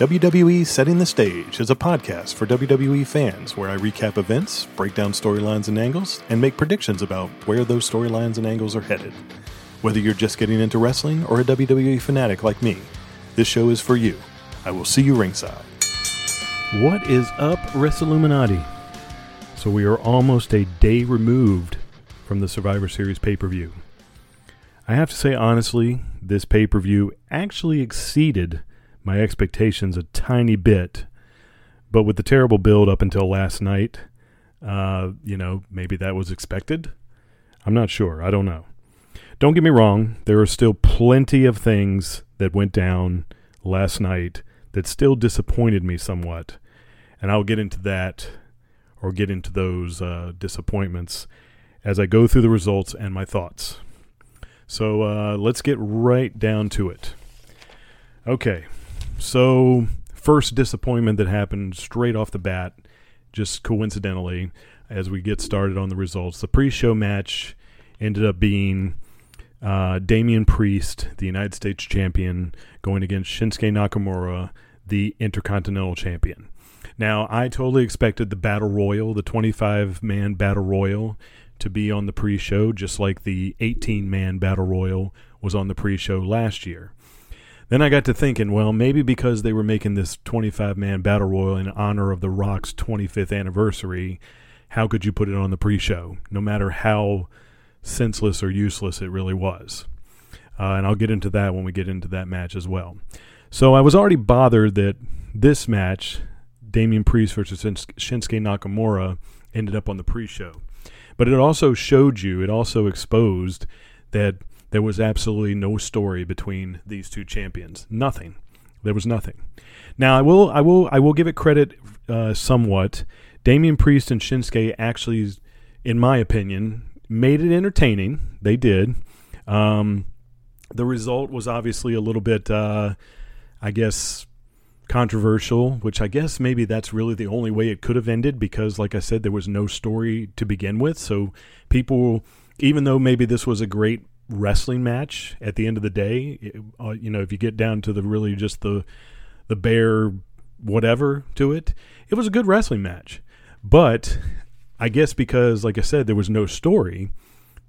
WWE Setting the Stage is a podcast for WWE fans where I recap events, break down storylines and angles, and make predictions about where those storylines and angles are headed. Whether you're just getting into wrestling or a WWE fanatic like me, this show is for you. I will see you ringside. What is up, WrestleIlluminati? So we are almost a day removed from the Survivor Series pay per view. I have to say, honestly, this pay per view actually exceeded my expectations a tiny bit. But with the terrible build up until last night, uh, you know, maybe that was expected. I'm not sure. I don't know. Don't get me wrong, there are still plenty of things that went down last night that still disappointed me somewhat. And I'll get into that or get into those uh, disappointments as I go through the results and my thoughts. So uh, let's get right down to it. Okay, so, first disappointment that happened straight off the bat, just coincidentally, as we get started on the results. The pre show match ended up being uh, Damian Priest, the United States champion, going against Shinsuke Nakamura, the Intercontinental champion. Now, I totally expected the Battle Royal, the 25 man Battle Royal, to be on the pre show, just like the 18 man Battle Royal was on the pre show last year. Then I got to thinking, well, maybe because they were making this 25 man battle royal in honor of The Rock's 25th anniversary, how could you put it on the pre show, no matter how senseless or useless it really was? Uh, and I'll get into that when we get into that match as well. So I was already bothered that this match, Damian Priest versus Shinsuke Nakamura, ended up on the pre show. But it also showed you, it also exposed that there was absolutely no story between these two champions. Nothing. There was nothing. Now I will I will I will give it credit uh, somewhat. Damian Priest and Shinsuke actually, in my opinion, made it entertaining. They did. Um, the result was obviously a little bit, uh, I guess, controversial, which I guess maybe that's really the only way it could have ended because, like I said, there was no story to begin with. So people, even though maybe this was a great wrestling match at the end of the day. It, uh, you know, if you get down to the really just the the bare whatever to it, it was a good wrestling match. But I guess because, like I said, there was no story,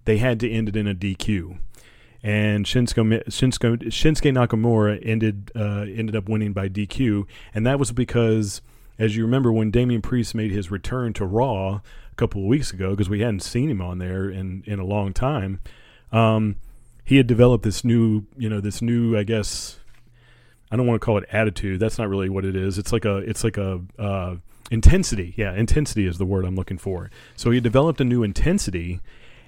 they had to end it in a DQ. And Shinsuke, Shinsuke, Shinsuke Nakamura ended uh, ended up winning by DQ, and that was because, as you remember, when Damian Priest made his return to Raw a couple of weeks ago, because we hadn't seen him on there in in a long time, um, he had developed this new, you know, this new, I guess, I don't want to call it attitude. That's not really what it is. It's like a, it's like a uh, intensity. Yeah, intensity is the word I'm looking for. So he developed a new intensity,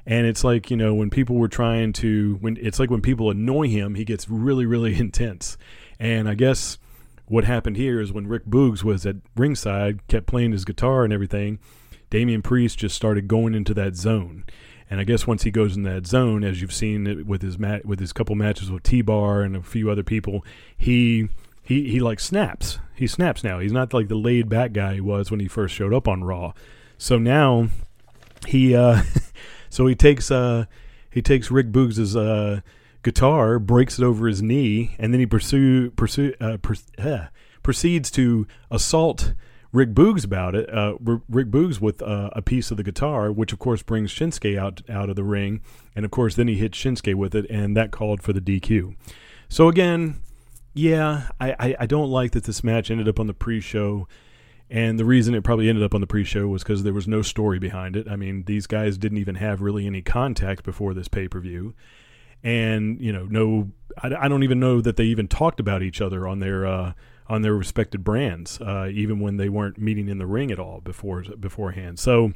and it's like you know when people were trying to, when it's like when people annoy him, he gets really, really intense. And I guess what happened here is when Rick Boogs was at ringside, kept playing his guitar and everything. Damian Priest just started going into that zone and I guess once he goes in that zone, as you've seen with his mat with his couple matches with T Bar and a few other people, he he he like snaps. He snaps now. He's not like the laid back guy he was when he first showed up on Raw. So now he uh so he takes uh he takes Rick Boogs' uh guitar, breaks it over his knee, and then he pursue pursue uh, per, uh, proceeds to assault Rick Boogs about it. Uh, Rick Boogs with uh, a piece of the guitar, which of course brings Shinsuke out out of the ring, and of course then he hits Shinsuke with it, and that called for the DQ. So again, yeah, I, I, I don't like that this match ended up on the pre-show. And the reason it probably ended up on the pre-show was because there was no story behind it. I mean, these guys didn't even have really any contact before this pay-per-view, and you know, no, I, I don't even know that they even talked about each other on their uh, on their respected brands, uh, even when they weren't meeting in the ring at all before beforehand. So.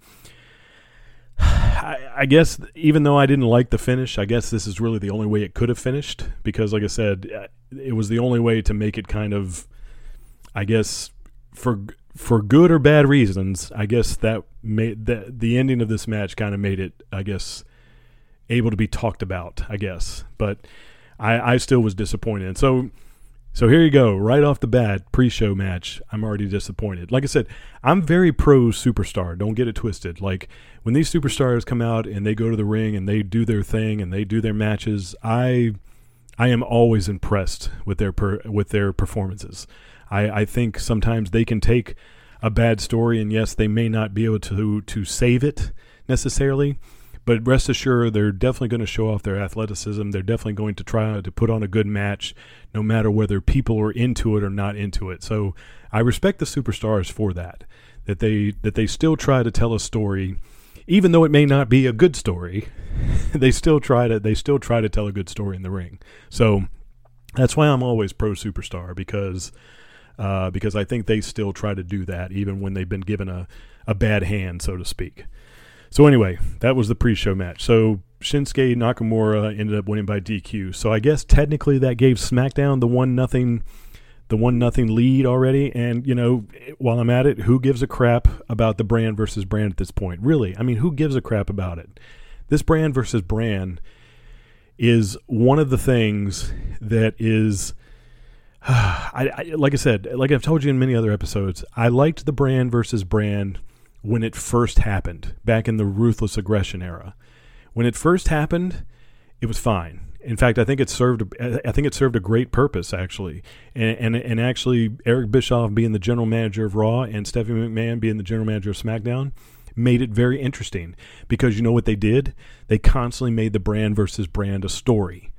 I, I guess even though I didn't like the finish, I guess this is really the only way it could have finished because, like I said, uh, it was the only way to make it kind of, I guess, for for good or bad reasons. I guess that made the the ending of this match kind of made it, I guess, able to be talked about. I guess, but I, I still was disappointed. So so here you go, right off the bat, pre-show match. I'm already disappointed. Like I said, I'm very pro superstar. Don't get it twisted. Like when these superstars come out and they go to the ring and they do their thing and they do their matches, I I am always impressed with their per, with their performances. I, I think sometimes they can take a bad story, and yes, they may not be able to to save it necessarily, but rest assured, they're definitely going to show off their athleticism. They're definitely going to try to put on a good match, no matter whether people are into it or not into it. So I respect the superstars for that. That they that they still try to tell a story, even though it may not be a good story. they still try to they still try to tell a good story in the ring. So that's why I'm always pro superstar because uh, because I think they still try to do that even when they've been given a, a bad hand, so to speak. So anyway, that was the pre-show match. So Shinsuke Nakamura ended up winning by DQ. So I guess technically that gave SmackDown the one nothing the one nothing lead already. And you know, while I'm at it, who gives a crap about the brand versus brand at this point? Really? I mean, who gives a crap about it? This brand versus brand is one of the things that is I, I, like I said, like I've told you in many other episodes, I liked the brand versus brand when it first happened back in the ruthless aggression era. When it first happened, it was fine. In fact, I think it served. I think it served a great purpose actually, and and, and actually, Eric Bischoff being the general manager of Raw and Stephanie McMahon being the general manager of SmackDown made it very interesting because you know what they did? They constantly made the brand versus brand a story.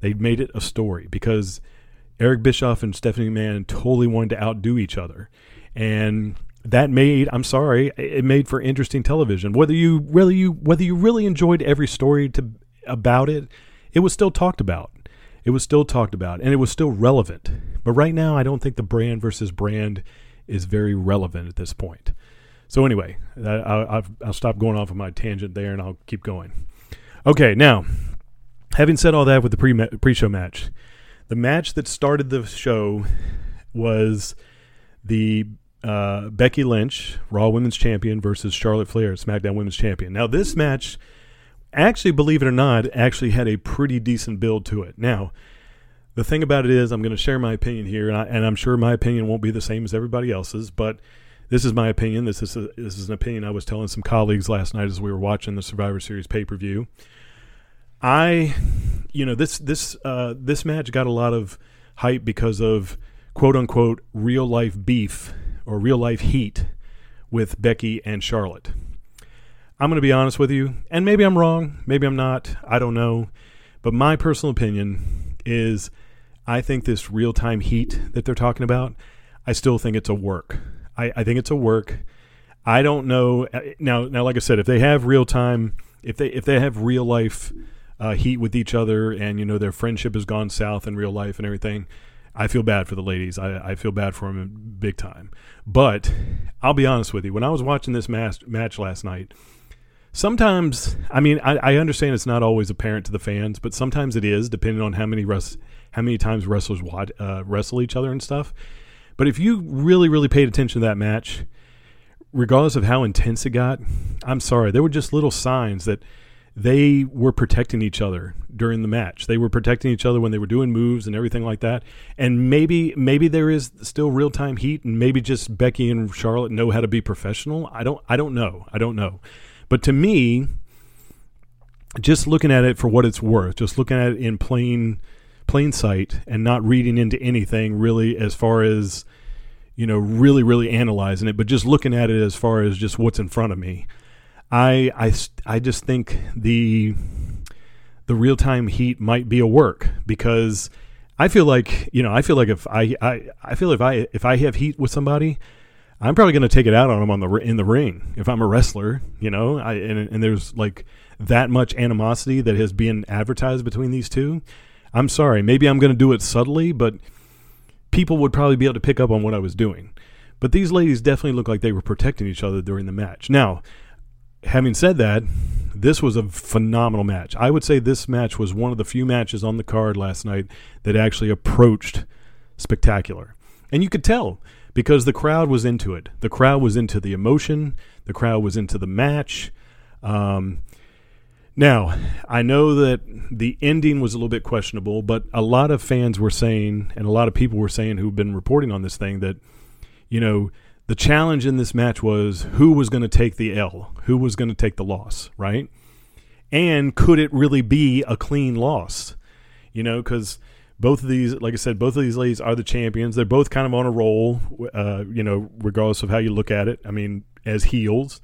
They made it a story because Eric Bischoff and Stephanie McMahon totally wanted to outdo each other. And that made I'm sorry, it made for interesting television. Whether you really you whether you really enjoyed every story to about it, it was still talked about. It was still talked about and it was still relevant. But right now I don't think the brand versus brand is very relevant at this point. So anyway, I, will stop going off of my tangent there and I'll keep going. Okay, now having said all that with the pre pre-show match, the match that started the show was the uh, Becky Lynch, Raw Women's Champion, versus Charlotte Flair, SmackDown Women's Champion. Now, this match, actually, believe it or not, actually had a pretty decent build to it. Now, the thing about it is, I'm going to share my opinion here, and, I, am sure my opinion won't be the same as everybody else's, but this is my opinion. This is a, this is an opinion I was telling some colleagues last night as we were watching the Survivor Series pay per view. I, you know, this this uh, this match got a lot of hype because of quote unquote real life beef or real life heat with Becky and Charlotte. I'm going to be honest with you, and maybe I'm wrong, maybe I'm not, I don't know, but my personal opinion is I think this real time heat that they're talking about, I still think it's a work. I, I think it's a work. I don't know uh, now. Now, like I said, if they have real time, if they if they have real life uh, heat with each other, and you know their friendship has gone south in real life and everything. I feel bad for the ladies. I, I feel bad for them big time. But I'll be honest with you. When I was watching this match, match last night, sometimes I mean I, I, understand it's not always apparent to the fans, but sometimes it is, depending on how many how many times wrestlers uh, wrestle each other and stuff. But if you really really paid attention to that match, regardless of how intense it got, I'm sorry, there were just little signs that they were protecting each other during the match. They were protecting each other when they were doing moves and everything like that. And maybe maybe there is still real time heat, and maybe just Becky and Charlotte know how to be professional. I don't I don't know. I don't know. But to me, just looking at it for what it's worth, just looking at it in plain plain sight, and not reading into anything really as far as you know, really really analyzing it, but just looking at it as far as just what's in front of me. I I I just think the the real time heat might be a work because I feel like you know I feel like if I I, I feel if I if I have heat with somebody, I'm probably going to take it out on them on the in the ring if I'm a wrestler, you know. I and, and there's like that much animosity that has been advertised between these two. I'm sorry, maybe I'm going to do it subtly, but people would probably be able to pick up on what I was doing. But these ladies definitely look like they were protecting each other during the match. Now, having said that, this was a phenomenal match. I would say this match was one of the few matches on the card last night that actually approached spectacular. And you could tell because the crowd was into it. The crowd was into the emotion, the crowd was into the match. Um, now, I know that the ending was a little bit questionable, but a lot of fans were saying, and a lot of people were saying who've been reporting on this thing, that, you know, the challenge in this match was who was going to take the L, who was going to take the loss, right? And could it really be a clean loss? you know, because both of these, like I said, both of these ladies are the champions. They're both kind of on a roll, uh, you know, regardless of how you look at it. I mean, as heels.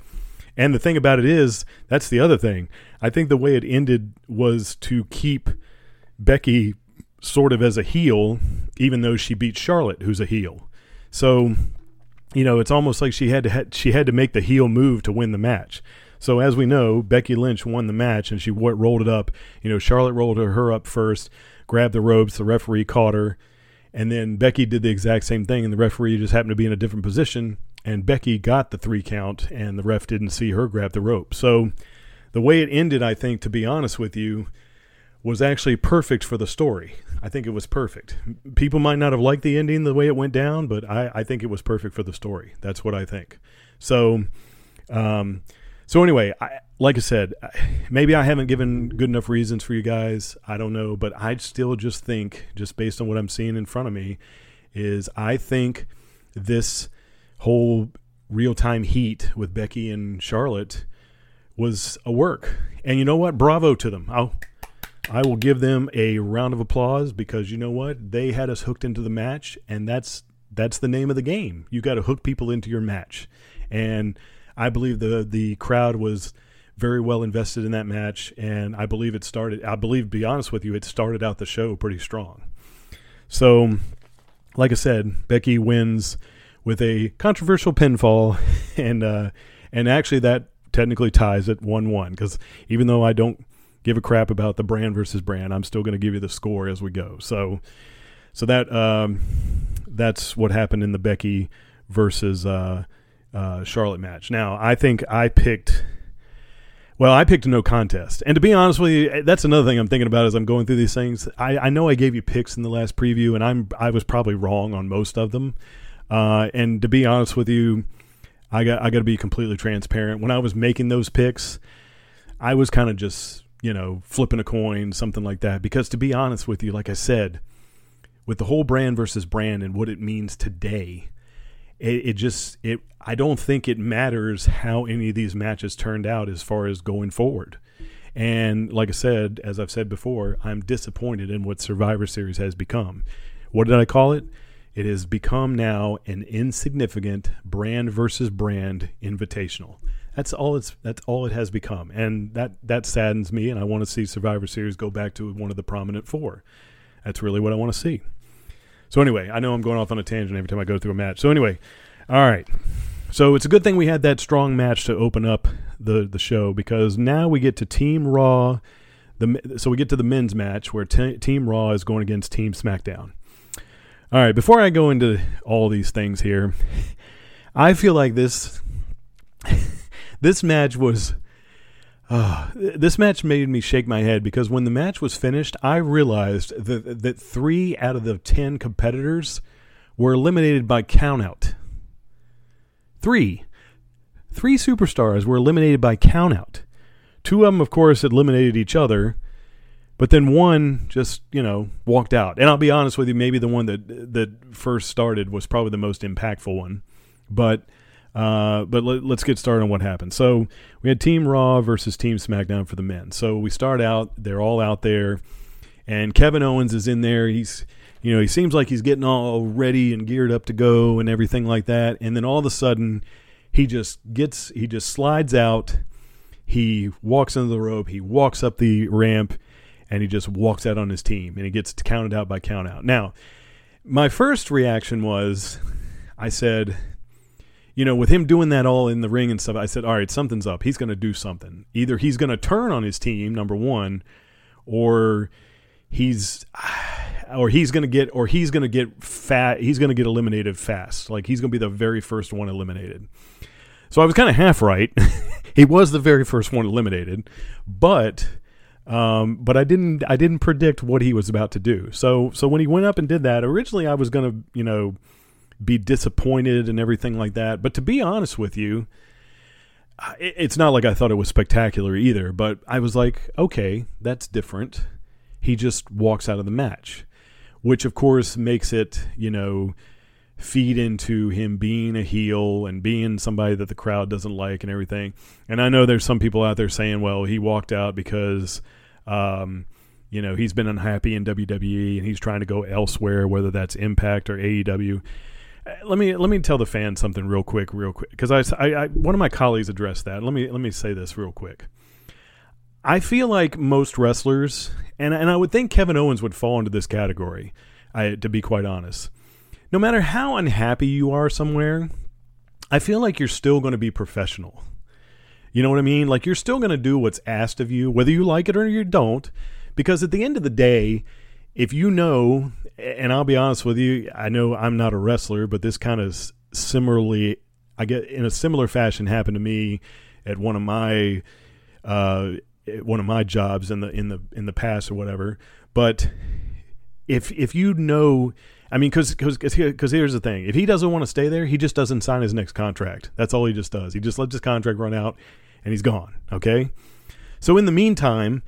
And the thing about it is, that's the other thing. I think the way it ended was to keep Becky sort of as a heel, even though she beat Charlotte, who's a heel. So, you know, it's almost like she had to ha- she had to make the heel move to win the match. So as we know, Becky Lynch won the match and she w- rolled it up. You know, Charlotte rolled her up first grabbed the ropes. The referee caught her. And then Becky did the exact same thing, and the referee just happened to be in a different position. And Becky got the three count, and the ref didn't see her grab the rope. So the way it ended, I think, to be honest with you, was actually perfect for the story. I think it was perfect. People might not have liked the ending the way it went down, but I, I think it was perfect for the story. That's what I think. So, um, so anyway, I, like I said, maybe I haven't given good enough reasons for you guys. I don't know, but I still just think, just based on what I'm seeing in front of me, is I think this whole real time heat with Becky and Charlotte was a work. And you know what? Bravo to them. I'll I will give them a round of applause because you know what? They had us hooked into the match and that's that's the name of the game. You got to hook people into your match. And I believe the the crowd was very well invested in that match, and I believe it started. I believe, to be honest with you, it started out the show pretty strong. So, like I said, Becky wins with a controversial pinfall, and uh, and actually that technically ties at one one because even though I don't give a crap about the brand versus brand, I'm still going to give you the score as we go. So, so that um, that's what happened in the Becky versus. Uh, uh, Charlotte match. Now, I think I picked. Well, I picked no contest, and to be honest with you, that's another thing I'm thinking about as I'm going through these things. I, I know I gave you picks in the last preview, and I'm I was probably wrong on most of them. Uh, and to be honest with you, I got I got to be completely transparent. When I was making those picks, I was kind of just you know flipping a coin, something like that. Because to be honest with you, like I said, with the whole brand versus brand and what it means today, it, it just it I don't think it matters how any of these matches turned out as far as going forward. And like I said, as I've said before, I'm disappointed in what Survivor Series has become. What did I call it? It has become now an insignificant brand versus brand invitational. That's all it's that's all it has become. And that that saddens me and I want to see Survivor Series go back to one of the prominent four. That's really what I want to see. So anyway, I know I'm going off on a tangent every time I go through a match. So anyway, all right. So it's a good thing we had that strong match to open up the the show because now we get to Team Raw. The so we get to the men's match where Team Raw is going against Team SmackDown. All right, before I go into all these things here, I feel like this this match was uh, this match made me shake my head because when the match was finished, I realized that that three out of the ten competitors were eliminated by countout. Three, three superstars were eliminated by countout. Two of them, of course, eliminated each other, but then one just you know walked out. And I'll be honest with you, maybe the one that that first started was probably the most impactful one, but uh, but let, us get started on what happened. So we had Team Raw versus Team SmackDown for the men. So we start out; they're all out there, and Kevin Owens is in there. He's you know he seems like he's getting all ready and geared up to go and everything like that. And then all of a sudden, he just gets he just slides out. He walks into the rope. He walks up the ramp, and he just walks out on his team, and he gets counted out by count out. Now, my first reaction was, I said you know, with him doing that all in the ring and stuff, I said, all right, something's up. He's going to do something. Either he's going to turn on his team, number one, or he's, or he's going to get, or he's going to get fat. He's going to get eliminated fast. Like he's going to be the very first one eliminated. So I was kind of half right. he was the very first one eliminated, but. Um, but I didn't I didn't predict what he was about to do. So so when he went up and did that, originally I was gonna you know be disappointed and everything like that. But to be honest with you, it's not like I thought it was spectacular either, but I was like, okay, that's different. He just walks out of the match, which of course makes it, you know, feed into him being a heel and being somebody that the crowd doesn't like and everything. And I know there's some people out there saying, well, he walked out because, um, you know he's been unhappy in WWE and he's trying to go elsewhere, whether that's Impact or AEW. Let me let me tell the fans something real quick, real quick, because I, I, I one of my colleagues addressed that. Let me let me say this real quick. I feel like most wrestlers, and and I would think Kevin Owens would fall into this category. I, to be quite honest, no matter how unhappy you are somewhere, I feel like you're still going to be professional. You know what I mean? Like you're still going to do what's asked of you, whether you like it or you don't. Because at the end of the day, if you know, and I'll be honest with you, I know I'm not a wrestler, but this kind of similarly, I get in a similar fashion happened to me at one of my, uh, one of my jobs in the in the in the past or whatever. But if if you know, I mean, because because because here's the thing: if he doesn't want to stay there, he just doesn't sign his next contract. That's all he just does. He just lets his contract run out, and he's gone. Okay. So in the meantime,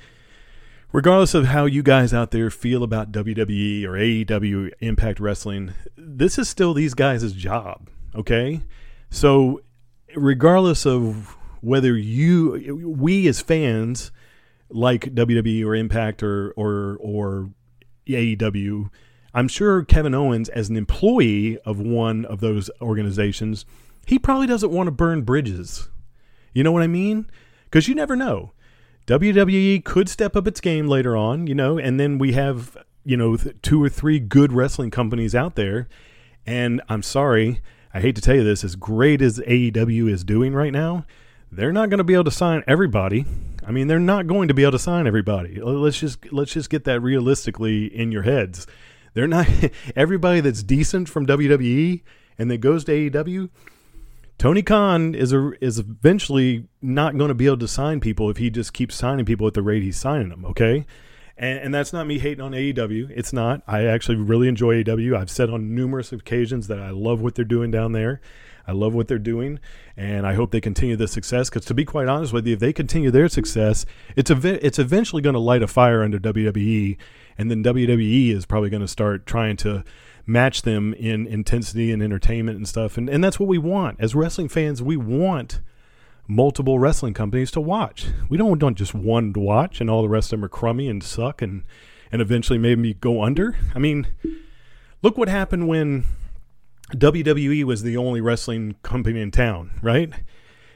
regardless of how you guys out there feel about WWE or AEW Impact Wrestling, this is still these guys' job. Okay. So regardless of whether you, we as fans like WWE or Impact or, or, or AEW, I'm sure Kevin Owens, as an employee of one of those organizations, he probably doesn't want to burn bridges. You know what I mean? Because you never know. WWE could step up its game later on, you know, and then we have, you know, two or three good wrestling companies out there. And I'm sorry, I hate to tell you this, as great as AEW is doing right now, they're not going to be able to sign everybody. I mean, they're not going to be able to sign everybody. Let's just let's just get that realistically in your heads. They're not everybody that's decent from WWE and that goes to AEW Tony Khan is a, is eventually not going to be able to sign people if he just keeps signing people at the rate he's signing them. Okay, and, and, that's not me hating on AEW. It's not. I actually really enjoy AEW. I've said on numerous occasions that I love what they're doing down there. I love what they're doing, and I hope they continue the success. Because to be quite honest with you, if they continue their success, it's a it's eventually going to light a fire under WWE, and then WWE is probably going to start trying to match them in intensity and entertainment and stuff. And, and that's what we want. As wrestling fans, we want multiple wrestling companies to watch. We don't want just one to watch and all the rest of them are crummy and suck and, and eventually maybe go under. I mean, look what happened when WWE was the only wrestling company in town, right?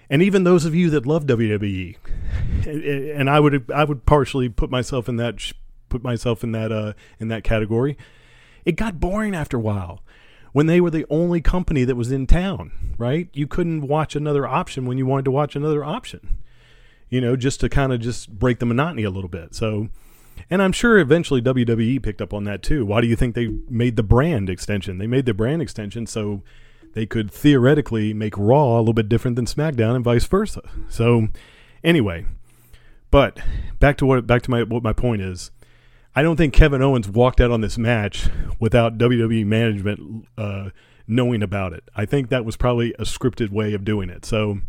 And even those of you that love WWE, and I would I would partially put myself in that put myself in that uh, in that category it got boring after a while when they were the only company that was in town, right? You couldn't watch another option when you wanted to watch another option, you know, just to kind of just break the monotony a little bit. So, and I'm sure eventually WWE picked up on that too. Why do you think they made the brand extension? They made the brand extension so they could theoretically make Raw a little bit different than SmackDown and vice versa. So, anyway, but back to what back to my what my point is I don't think Kevin Owens walked out on this match without WWE management uh, knowing about it. I think that was probably a scripted way of doing it. So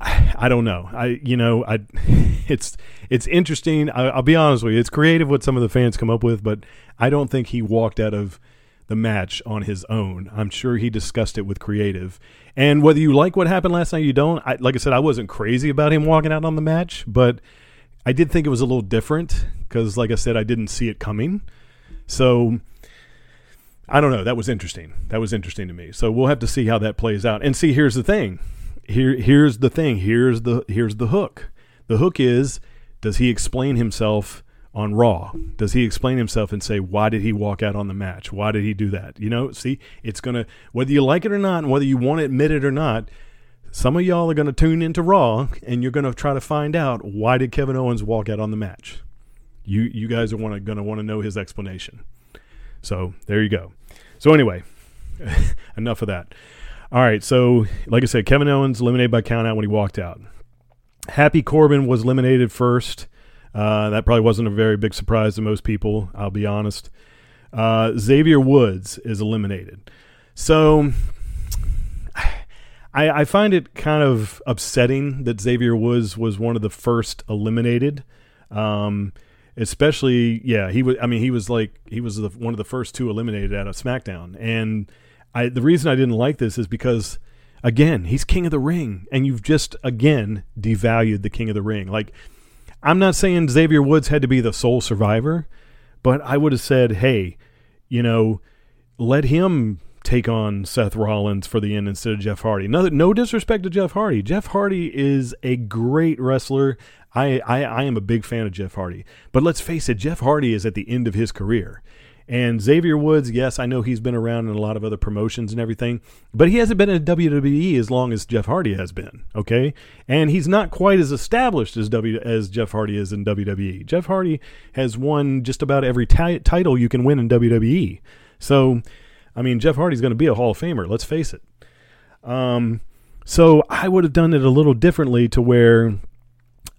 I, I don't know. I you know I it's it's interesting. I, will be honest with you. It's creative what some of the fans come up with, but I don't think he walked out of the match on his own. I'm sure he discussed it with creative. And whether you like what happened last night, you don't. I, like I said, I wasn't crazy about him walking out on the match, but I did think it was a little different because, like I said, I didn't see it coming. So I don't know. That was interesting. That was interesting to me. So we'll have to see how that plays out. And see, here's the thing. Here, here's the thing. Here's the here's the hook. The hook is: Does he explain himself on Raw? Does he explain himself and say why did he walk out on the match? Why did he do that? You know, see, it's gonna whether you like it or not, and whether you want to admit it or not some of y'all are going to tune into Raw and you're going to try to find out why did Kevin Owens walk out on the match. You you guys are going to want to know his explanation. So there you go. So anyway, enough of that. All right. So like I said, Kevin Owens eliminated by countout when he walked out. Happy Corbin was eliminated first. Uh, that probably wasn't a very big surprise to most people. I'll be honest. Uh, Xavier Woods is eliminated. So I, I find it kind of upsetting that Xavier Woods was one of the first eliminated. Um, especially, yeah, he was. I mean, he was like he was the, one of the first two eliminated out of SmackDown, and I the reason I didn't like this is because again, he's King of the Ring, and you've just again devalued the King of the Ring. Like I'm not saying Xavier Woods had to be the sole survivor, but I would have said, hey, you know, let him take on Seth Rollins for the end instead of Jeff Hardy. No, no disrespect to Jeff Hardy. Jeff Hardy is a great wrestler. I, I, I am a big fan of Jeff Hardy. But let's face it, Jeff Hardy is at the end of his career. And Xavier Woods, yes, I know he's been around in a lot of other promotions and everything, but he hasn't been in WWE as long as Jeff Hardy has been. Okay, and he's not quite as established as W as Jeff Hardy is in WWE. Jeff Hardy has won just about every t- title you can win in WWE. So, I mean, Jeff Hardy's going to be a Hall of Famer. Let's face it. Um, so I would have done it a little differently to where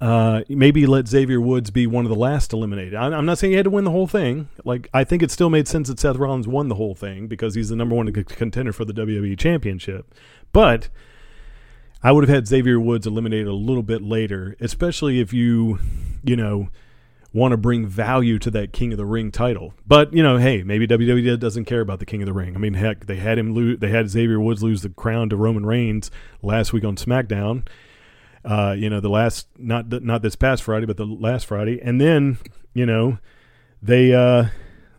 uh, maybe let Xavier Woods be one of the last eliminated. I'm not saying he had to win the whole thing. Like I think it still made sense that Seth Rollins won the whole thing because he's the number one contender for the WWE Championship. But I would have had Xavier Woods eliminated a little bit later, especially if you, you know, want to bring value to that King of the Ring title. But you know, hey, maybe WWE doesn't care about the King of the Ring. I mean, heck, they had him lose. They had Xavier Woods lose the crown to Roman Reigns last week on SmackDown uh, you know, the last not not this past Friday, but the last Friday, and then you know they uh,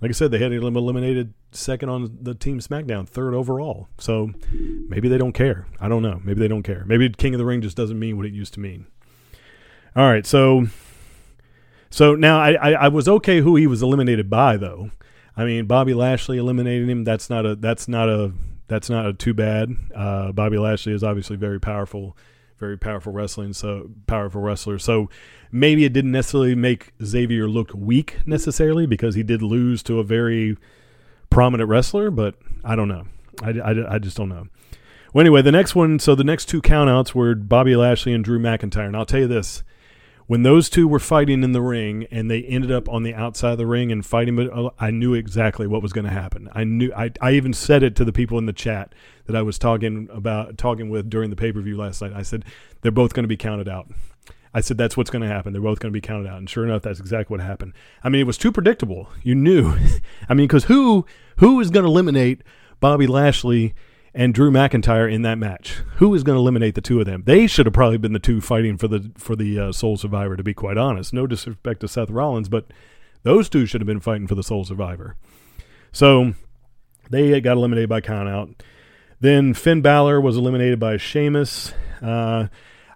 like I said, they had him eliminated second on the team SmackDown, third overall. So maybe they don't care. I don't know. Maybe they don't care. Maybe King of the Ring just doesn't mean what it used to mean. All right, so so now I, I, I was okay who he was eliminated by though. I mean Bobby Lashley eliminated him. That's not a that's not a that's not a too bad. Uh, Bobby Lashley is obviously very powerful very powerful wrestling, so powerful wrestler. So maybe it didn't necessarily make Xavier look weak necessarily because he did lose to a very prominent wrestler, but I don't know. I, I, I just don't know. Well, anyway, the next one, so the next two countouts were Bobby Lashley and Drew McIntyre. And I'll tell you this when those two were fighting in the ring and they ended up on the outside of the ring and fighting, uh, I knew exactly what was going to happen. I knew I, I even said it to the people in the chat that I was talking about talking with during the pay per view last night. I said they're both going to be counted out. I said that's what's going to happen. They're both going to be counted out, and sure enough, that's exactly what happened. I mean, it was too predictable. You knew. I mean, because who who is going to eliminate Bobby Lashley? And Drew McIntyre in that match. Who is going to eliminate the two of them? They should have probably been the two fighting for the for the uh, sole survivor. To be quite honest, no disrespect to Seth Rollins, but those two should have been fighting for the sole survivor. So they got eliminated by countout. Then Finn Balor was eliminated by Sheamus. Uh,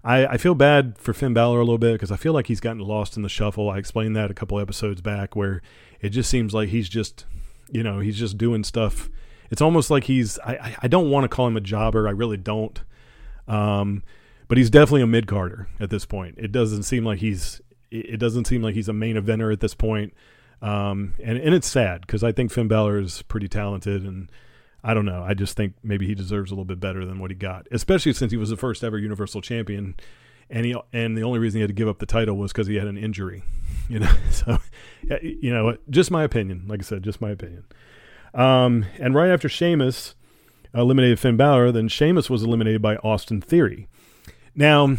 I, I, feel bad for Finn Balor a little bit because I feel like he's gotten lost in the shuffle. I explained that a couple episodes back where it just seems like he's just, you know, he's just doing stuff it's almost like he's I, I don't want to call him a jobber. I really don't. Um, but he's definitely a mid carder at this point. It doesn't seem like he's it doesn't seem like he's a main eventer at this point. Um, and and it's sad because I think Finn Balor is pretty talented, and I don't know. I just think maybe he deserves a little bit better than what he got, especially since he was the first ever Universal Champion, and he and the only reason he had to give up the title was because he had an injury. You know, so you know, just my opinion. Like I said, just my opinion. Um, and right after Sheamus eliminated Finn Balor, then Sheamus was eliminated by Austin Theory. Now,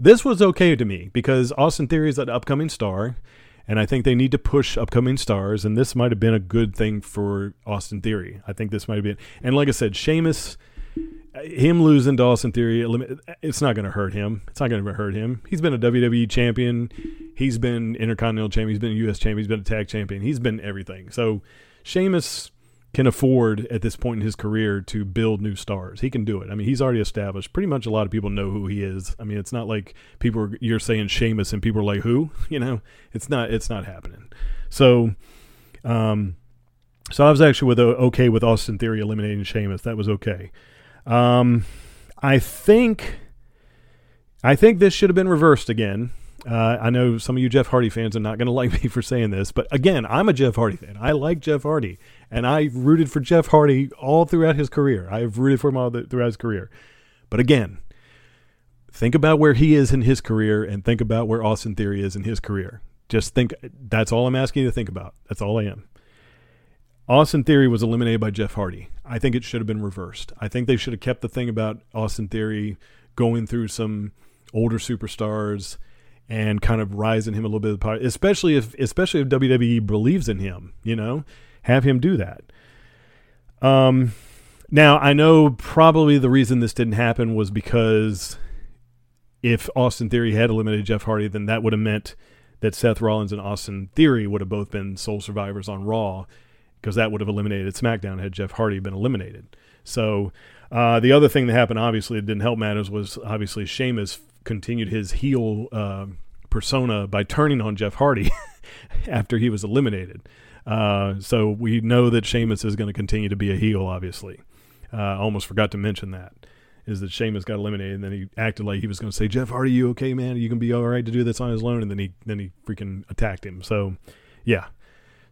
this was okay to me because Austin Theory is an upcoming star, and I think they need to push upcoming stars, and this might have been a good thing for Austin Theory. I think this might have been, and like I said, Sheamus, him losing to Austin Theory, it's not going to hurt him. It's not going to hurt him. He's been a WWE champion, he's been Intercontinental champion, he's been a U.S. champion, he's been a tag champion, he's been everything. So Sheamus can afford at this point in his career to build new stars. He can do it. I mean, he's already established. Pretty much a lot of people know who he is. I mean, it's not like people are, you're saying Sheamus and people are like, "Who?" You know, it's not it's not happening. So um so I was actually with okay with Austin Theory eliminating Sheamus. That was okay. Um I think I think this should have been reversed again. Uh, I know some of you Jeff Hardy fans are not going to like me for saying this, but again, I'm a Jeff Hardy fan. I like Jeff Hardy, and I rooted for Jeff Hardy all throughout his career. I've rooted for him all the, throughout his career. But again, think about where he is in his career, and think about where Austin Theory is in his career. Just think. That's all I'm asking you to think about. That's all I am. Austin Theory was eliminated by Jeff Hardy. I think it should have been reversed. I think they should have kept the thing about Austin Theory going through some older superstars and kind of rising him a little bit especially if especially if WWE believes in him, you know, have him do that. Um, now I know probably the reason this didn't happen was because if Austin Theory had eliminated Jeff Hardy, then that would have meant that Seth Rollins and Austin Theory would have both been sole survivors on Raw because that would have eliminated SmackDown had Jeff Hardy been eliminated. So uh, the other thing that happened, obviously, it didn't help matters, was obviously Sheamus continued his heel uh, persona by turning on Jeff Hardy after he was eliminated. Uh, so we know that Sheamus is going to continue to be a heel, obviously. Uh, almost forgot to mention that. Is that Sheamus got eliminated and then he acted like he was going to say, Jeff Hardy, you okay, man? You can be all right to do this on his own. And then he then he freaking attacked him. So, yeah.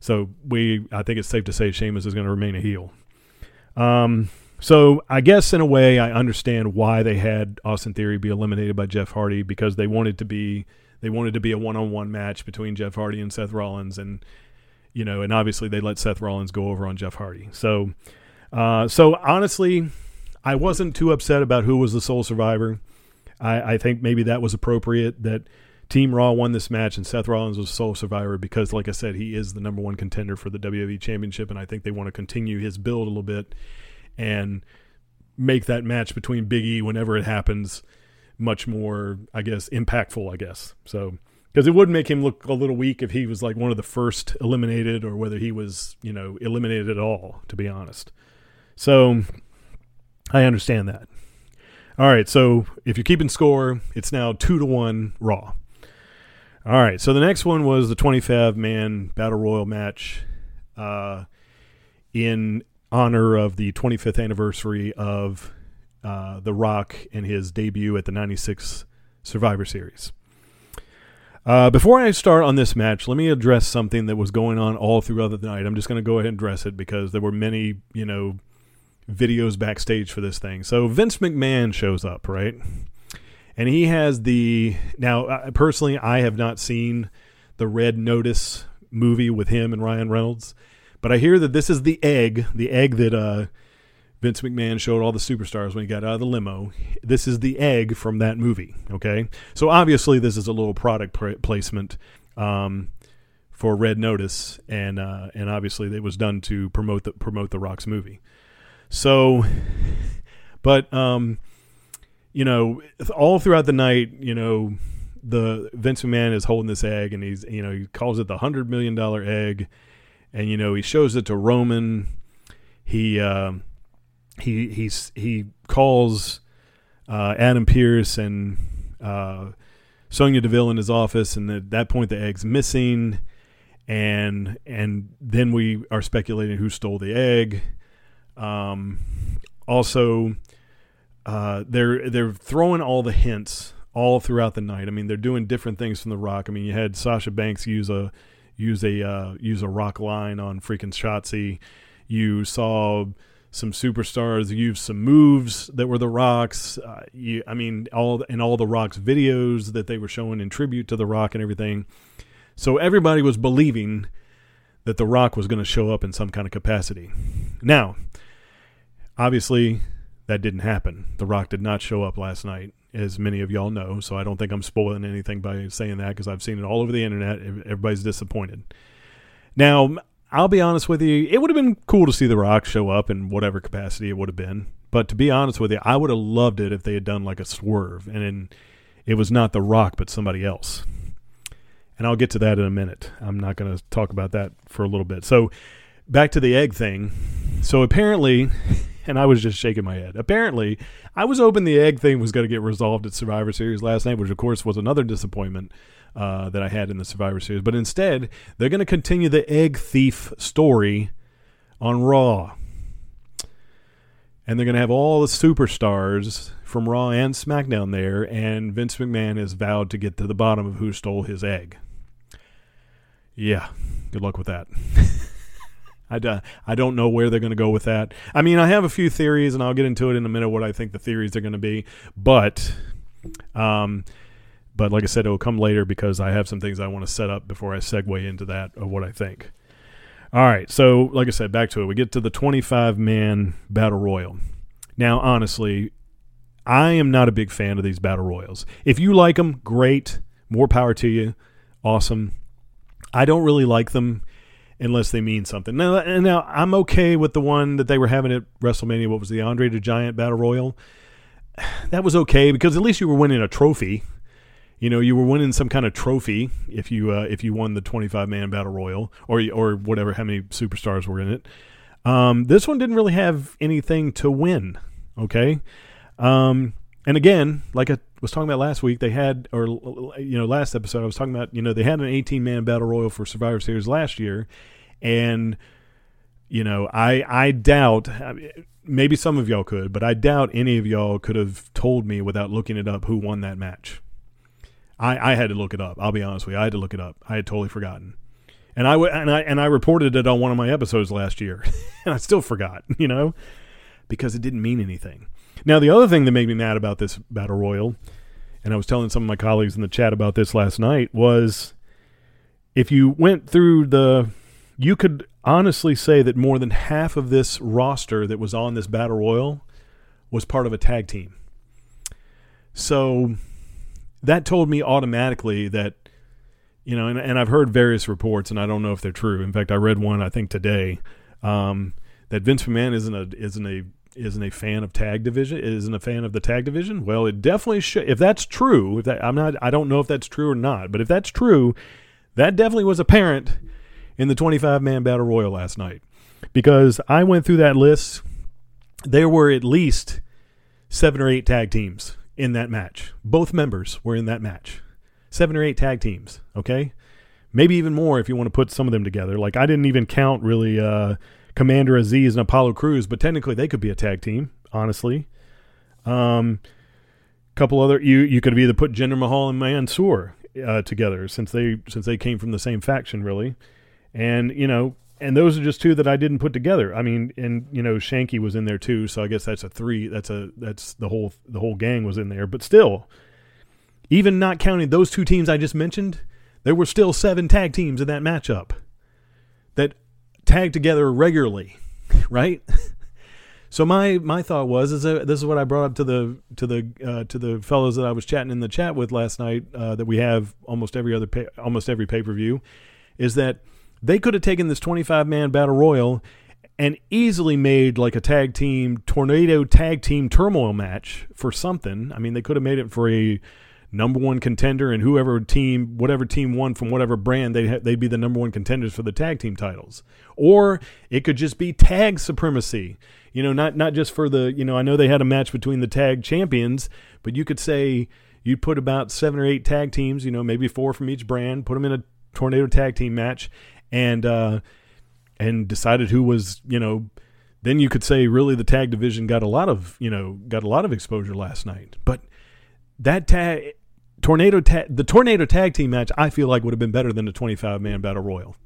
So we, I think it's safe to say Sheamus is going to remain a heel. Um, so I guess in a way I understand why they had Austin Theory be eliminated by Jeff Hardy because they wanted to be they wanted to be a one on one match between Jeff Hardy and Seth Rollins and you know and obviously they let Seth Rollins go over on Jeff Hardy. So uh, so honestly, I wasn't too upset about who was the sole survivor. I, I think maybe that was appropriate that Team Raw won this match and Seth Rollins was sole survivor because, like I said, he is the number one contender for the WWE Championship, and I think they want to continue his build a little bit and make that match between Big E whenever it happens much more, I guess, impactful. I guess so because it would make him look a little weak if he was like one of the first eliminated or whether he was you know eliminated at all. To be honest, so I understand that. All right, so if you're keeping score, it's now two to one Raw. All right, so the next one was the 25 man battle royal match uh, in honor of the 25th anniversary of uh, The Rock and his debut at the 96 Survivor Series. Uh, before I start on this match, let me address something that was going on all throughout the night. I'm just going to go ahead and address it because there were many, you know, videos backstage for this thing. So Vince McMahon shows up, right? And he has the now personally I have not seen the Red Notice movie with him and Ryan Reynolds, but I hear that this is the egg, the egg that uh, Vince McMahon showed all the superstars when he got out of the limo. This is the egg from that movie. Okay, so obviously this is a little product pr- placement um, for Red Notice, and uh, and obviously it was done to promote the promote the Rock's movie. So, but um, you know, all throughout the night, you know, the Vince McMahon is holding this egg, and he's you know he calls it the hundred million dollar egg, and you know he shows it to Roman. He uh, he he's he calls uh, Adam Pearce and uh, Sonya Deville in his office, and at that point the egg's missing, and and then we are speculating who stole the egg. Um, also, uh, they're they're throwing all the hints all throughout the night. I mean, they're doing different things from The Rock. I mean, you had Sasha Banks use a use a uh, use a rock line on freaking Shotzi. You saw some superstars use some moves that were the Rocks. Uh, you, I mean, all in all the Rocks videos that they were showing in tribute to the Rock and everything. So everybody was believing that the Rock was going to show up in some kind of capacity. Now, obviously, that didn't happen. The Rock did not show up last night, as many of y'all know. So I don't think I'm spoiling anything by saying that because I've seen it all over the internet. Everybody's disappointed. Now, I'll be honest with you, it would have been cool to see The Rock show up in whatever capacity it would have been. But to be honest with you, I would have loved it if they had done like a swerve and it was not The Rock but somebody else. And I'll get to that in a minute. I'm not going to talk about that for a little bit. So, back to the egg thing. So, apparently, and I was just shaking my head. Apparently, I was hoping the egg thing was going to get resolved at Survivor Series last night, which, of course, was another disappointment. Uh, that I had in the Survivor Series. But instead, they're going to continue the egg thief story on Raw. And they're going to have all the superstars from Raw and SmackDown there. And Vince McMahon has vowed to get to the bottom of who stole his egg. Yeah, good luck with that. I, don't know where they're going to go with that. I mean, I have a few theories, and I'll get into it in a minute what I think the theories are going to be. But, um, but like I said, it will come later because I have some things I want to set up before I segue into that of what I think. All right, so like I said, back to it. We get to the 25 man battle royal. Now, honestly, I am not a big fan of these battle royals. If you like them, great. More power to you. Awesome. I don't really like them unless they mean something. Now, now I'm okay with the one that they were having at WrestleMania. What was the Andre the Giant Battle Royal? that was okay because at least you were winning a trophy. You know, you were winning some kind of trophy if you uh, if you won the 25 man battle royal or or whatever how many superstars were in it. Um, this one didn't really have anything to win. Okay, um, and again, like I was talking about last week, they had or you know last episode I was talking about you know they had an 18 man battle royal for Survivor Series last year, and you know I I doubt. Maybe some of y'all could, but I doubt any of y'all could have told me without looking it up who won that match. I, I had to look it up. I'll be honest with you. I had to look it up. I had totally forgotten and I and I and I reported it on one of my episodes last year, and I still forgot, you know, because it didn't mean anything. Now, the other thing that made me mad about this battle royal, and I was telling some of my colleagues in the chat about this last night, was if you went through the, you could honestly say that more than half of this roster that was on this battle royal was part of a tag team. So that told me automatically that you know, and, and I've heard various reports, and I don't know if they're true. In fact, I read one I think today um, that Vince McMahon isn't a isn't a isn't a fan of tag division isn't a fan of the tag division. Well, it definitely should. If that's true, if that I'm not, I don't know if that's true or not. But if that's true, that definitely was apparent in the 25 man battle royal last night because I went through that list. There were at least seven or eight tag teams in that match. Both members were in that match seven or eight tag teams. Okay, maybe even more if you want to put some of them together. Like I didn't even count really uh, Commander Azeez and Apollo Crews, but technically they could be a tag team. Honestly, um, couple other you you could have either put Jinder Mahal and Mansoor uh, together since they since they came from the same faction really, and you know. And those are just two that I didn't put together. I mean, and you know, Shanky was in there too, so I guess that's a three. That's a that's the whole the whole gang was in there. But still, even not counting those two teams I just mentioned, there were still seven tag teams in that matchup tagged together regularly, right? So my my thought was is that this is what I brought up to the to the uh, to the fellows that I was chatting in the chat with last night uh, that we have almost every other pay, almost every pay per view, is that they could have taken this twenty five man battle royal and easily made like a tag team tornado tag team turmoil match for something. I mean, they could have made it for a number one contender, and whoever team, whatever team won from whatever brand, they ha- they'd be the number one contenders for the tag team titles. Or it could just be tag supremacy. You know, not not just for the. You know, I know they had a match between the tag champions, but you could say you put about seven or eight tag teams. You know, maybe four from each brand, put them in a tornado tag team match, and uh, and decided who was you know then you could say really the tag division got a lot of you know got a lot of exposure last night but that tag tornado ta- the tornado tag team match I feel like would have been better than the 25 man battle royal.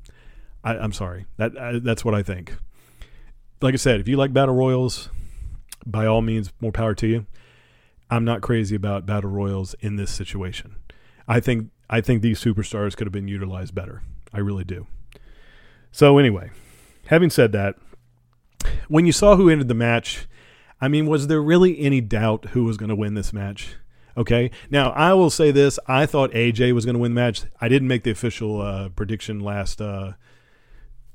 I, am sorry that I, that's what I think. Like I said, if you like battle royals, by all means, more power to you. I'm not crazy about battle royals in this situation. I think I think these superstars could have been utilized better. I really do. So anyway, having said that, when you saw who ended the match, I mean, was there really any doubt who was going to win this match? Okay. Now I will say this: I thought AJ was going to win the match. I didn't make the official uh, prediction last uh,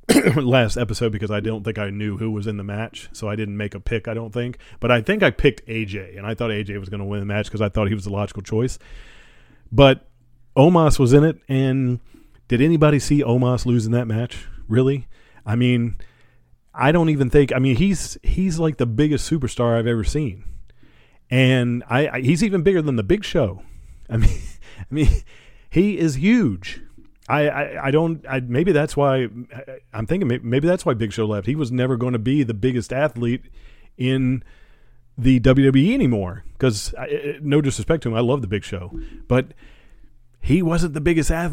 last episode because I don't think I knew who was in the match, so I didn't make a pick. I don't think, but I think I picked AJ, and I thought AJ was going to win the match because I thought he was the logical choice. But Omos was in it, and did anybody see Omos losing that match? Really? I mean, I don't even think. I mean, he's he's like the biggest superstar I've ever seen and I, I, he's even bigger than the Big Show. I mean, I mean, he is huge. I, I, I don't. I, maybe that's why I'm thinking. Maybe, maybe that's why Big Show left. He was never going to be the biggest athlete in the WWE anymore. Because no disrespect to him, I love the Big Show, but he wasn't the biggest athlete